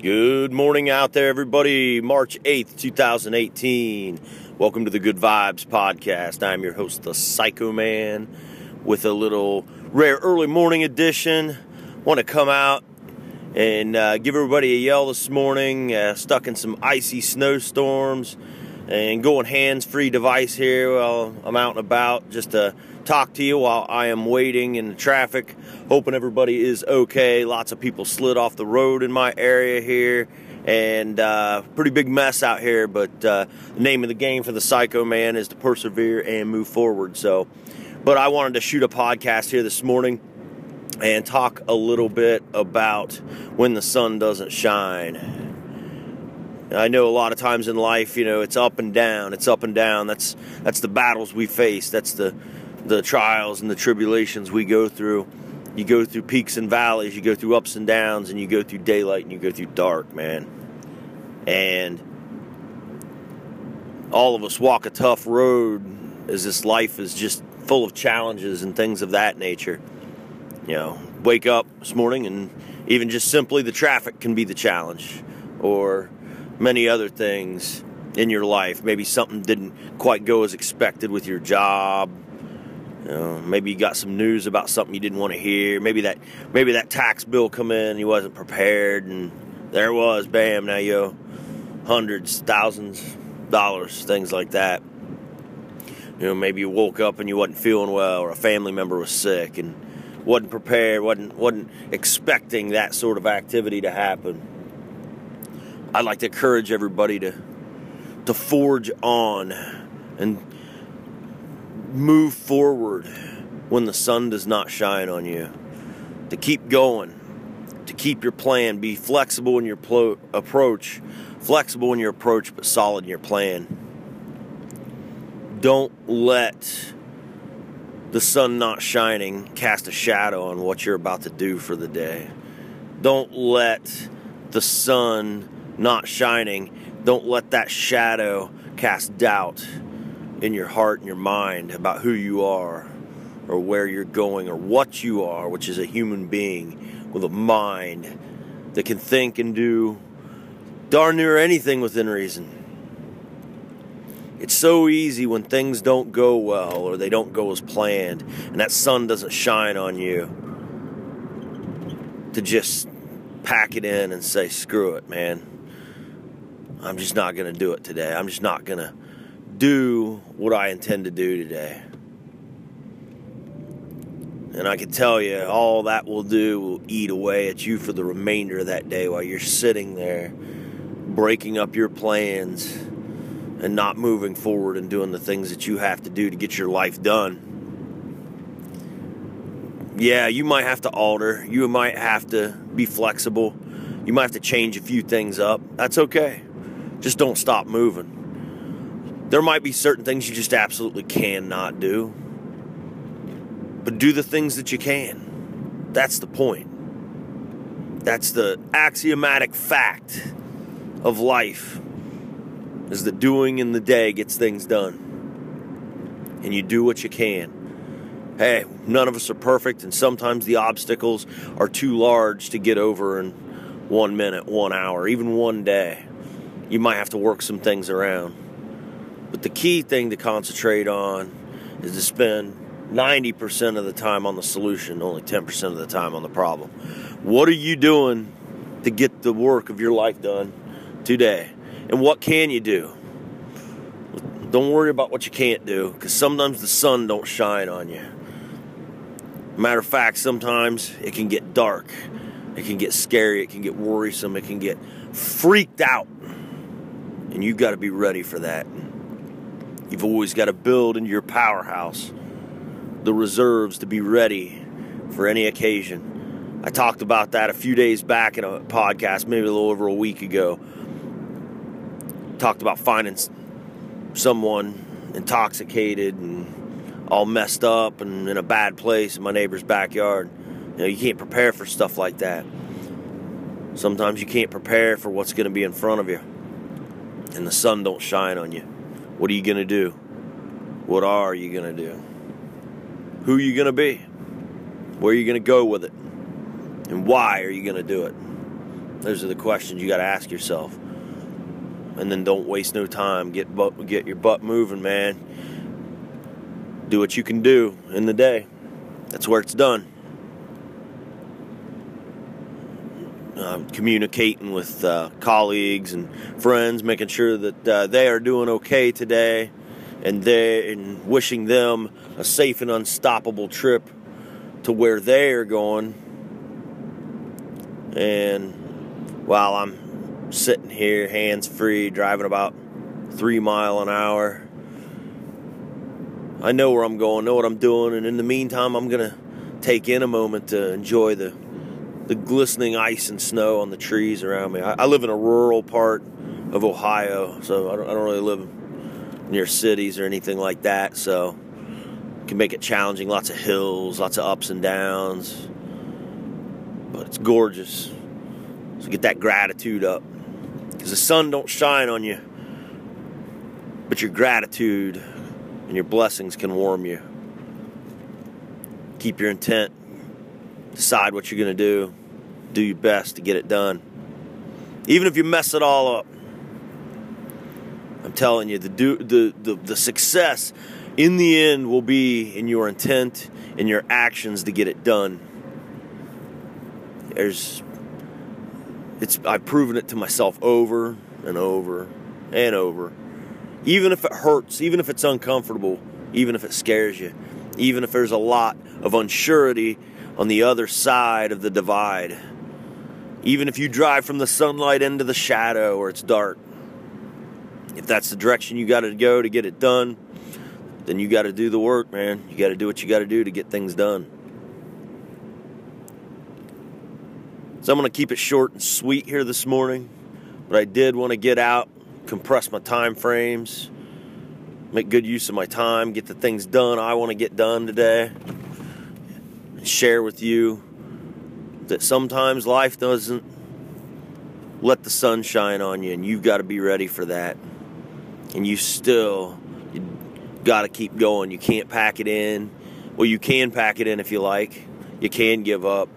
Good morning out there, everybody. March 8th, 2018. Welcome to the Good Vibes Podcast. I'm your host, the Psycho Man, with a little rare early morning edition. Want to come out and uh, give everybody a yell this morning. Uh, stuck in some icy snowstorms and going hands free device here while I'm out and about just to talk to you while I am waiting in the traffic. Hoping everybody is okay. Lots of people slid off the road in my area here. And uh, pretty big mess out here, but uh, the name of the game for the Psycho Man is to persevere and move forward. So, but I wanted to shoot a podcast here this morning and talk a little bit about when the sun doesn't shine. I know a lot of times in life, you know, it's up and down. It's up and down. That's that's the battles we face. That's the the trials and the tribulations we go through. You go through peaks and valleys, you go through ups and downs, and you go through daylight and you go through dark, man. And all of us walk a tough road as this life is just full of challenges and things of that nature. You know, wake up this morning and even just simply the traffic can be the challenge, or many other things in your life. Maybe something didn't quite go as expected with your job, you know, maybe you got some news about something you didn't want to hear. Maybe that maybe that tax bill come in, you wasn't prepared, and there was, bam! Now you owe hundreds, thousands, dollars, things like that. You know, maybe you woke up and you wasn't feeling well, or a family member was sick and wasn't prepared, wasn't wasn't expecting that sort of activity to happen. I'd like to encourage everybody to to forge on and move forward when the sun does not shine on you, to keep going, to keep your plan, be flexible in your approach, flexible in your approach, but solid in your plan. Don't let the sun not shining cast a shadow on what you're about to do for the day. Don't let the sun not shining, don't let that shadow cast doubt in your heart and your mind about who you are or where you're going or what you are, which is a human being with a mind that can think and do darn near anything within reason. It's so easy when things don't go well or they don't go as planned and that sun doesn't shine on you to just pack it in and say, screw it, man. I'm just not going to do it today. I'm just not going to do what I intend to do today. And I can tell you, all that will do will eat away at you for the remainder of that day while you're sitting there breaking up your plans and not moving forward and doing the things that you have to do to get your life done. Yeah, you might have to alter, you might have to be flexible, you might have to change a few things up. That's okay. Just don't stop moving. There might be certain things you just absolutely cannot do. But do the things that you can. That's the point. That's the axiomatic fact of life is that doing in the day gets things done. And you do what you can. Hey, none of us are perfect, and sometimes the obstacles are too large to get over in one minute, one hour, even one day. You might have to work some things around. But the key thing to concentrate on is to spend 90% of the time on the solution, only 10% of the time on the problem. What are you doing to get the work of your life done today? And what can you do? Don't worry about what you can't do because sometimes the sun don't shine on you. Matter of fact, sometimes it can get dark. It can get scary. It can get worrisome. It can get freaked out. And you've got to be ready for that. You've always got to build into your powerhouse the reserves to be ready for any occasion. I talked about that a few days back in a podcast, maybe a little over a week ago. Talked about finding someone intoxicated and all messed up and in a bad place in my neighbor's backyard. You know, you can't prepare for stuff like that. Sometimes you can't prepare for what's going to be in front of you, and the sun don't shine on you. What are you going to do? What are you going to do? Who are you going to be? Where are you going to go with it? And why are you going to do it? Those are the questions you got to ask yourself. And then don't waste no time. Get butt, get your butt moving, man. Do what you can do in the day. That's where it's done. Uh, communicating with uh, colleagues and friends, making sure that uh, they are doing okay today, and they and wishing them a safe and unstoppable trip to where they are going. And while I'm sitting here, hands free, driving about three mile an hour, I know where I'm going, know what I'm doing, and in the meantime, I'm gonna take in a moment to enjoy the the glistening ice and snow on the trees around me. I, I live in a rural part of Ohio, so I don't, I don't really live near cities or anything like that, so can make it challenging. Lots of hills, lots of ups and downs, but it's gorgeous. So get that gratitude up, because the sun don't shine on you, but your gratitude and your blessings can warm you. Keep your intent. Decide what you're going to do. Do your best to get it done. Even if you mess it all up. I'm telling you, the, the, the, the success in the end will be in your intent and your actions to get it done. There's, it's, I've proven it to myself over and over and over even if it hurts, even if it's uncomfortable, even if it scares you, even if there's a lot of unsurety on the other side of the divide, even if you drive from the sunlight into the shadow or it's dark. If that's the direction you got to go to get it done, then you got to do the work, man. You got to do what you got to do to get things done. So I'm going to keep it short and sweet here this morning, but I did want to get out compress my time frames, make good use of my time, get the things done I want to get done today, and share with you that sometimes life doesn't let the sun shine on you, and you've got to be ready for that. And you still got to keep going. You can't pack it in. Well, you can pack it in if you like. You can give up.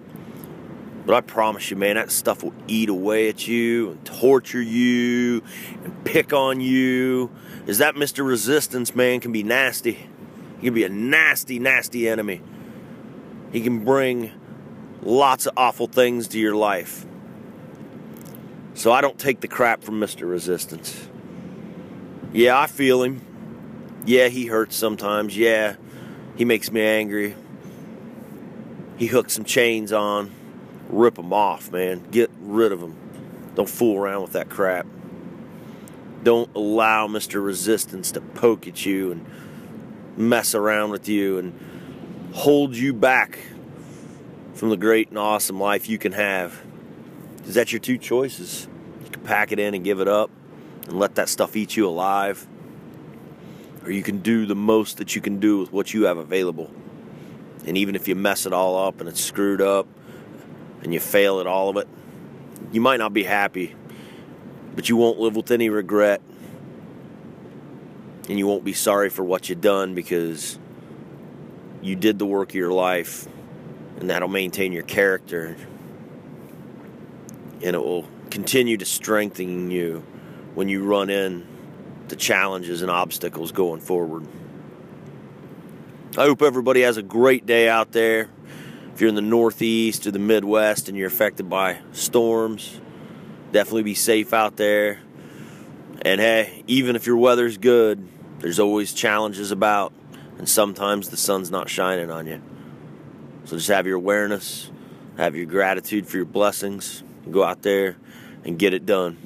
But I promise you, man, that stuff will eat away at you and torture you and pick on you. Is that Mr. Resistance, man, can be nasty. He can be a nasty, nasty enemy. He can bring lots of awful things to your life. So I don't take the crap from Mr. Resistance. Yeah, I feel him. Yeah, he hurts sometimes. Yeah, he makes me angry. He hooks some chains on rip them off, man. Get rid of them. Don't fool around with that crap. Don't allow Mr. Resistance to poke at you and mess around with you and hold you back from the great and awesome life you can have. Is that your two choices? You can pack it in and give it up and let that stuff eat you alive. Or you can do the most that you can do with what you have available. And even if you mess it all up and it's screwed up, and you fail at all of it, you might not be happy, but you won't live with any regret. And you won't be sorry for what you've done because you did the work of your life, and that'll maintain your character. And it will continue to strengthen you when you run in to challenges and obstacles going forward. I hope everybody has a great day out there if you're in the Northeast or the Midwest and you're affected by storms, definitely be safe out there. And hey, even if your weather's good, there's always challenges about, and sometimes the sun's not shining on you. So just have your awareness, have your gratitude for your blessings. Go out there and get it done.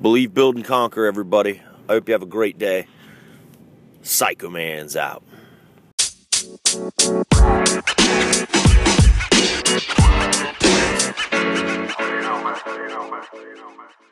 Believe, build, and conquer, everybody. I hope you have a great day. Psycho Man's out. You know, man. You know, man. You know, man.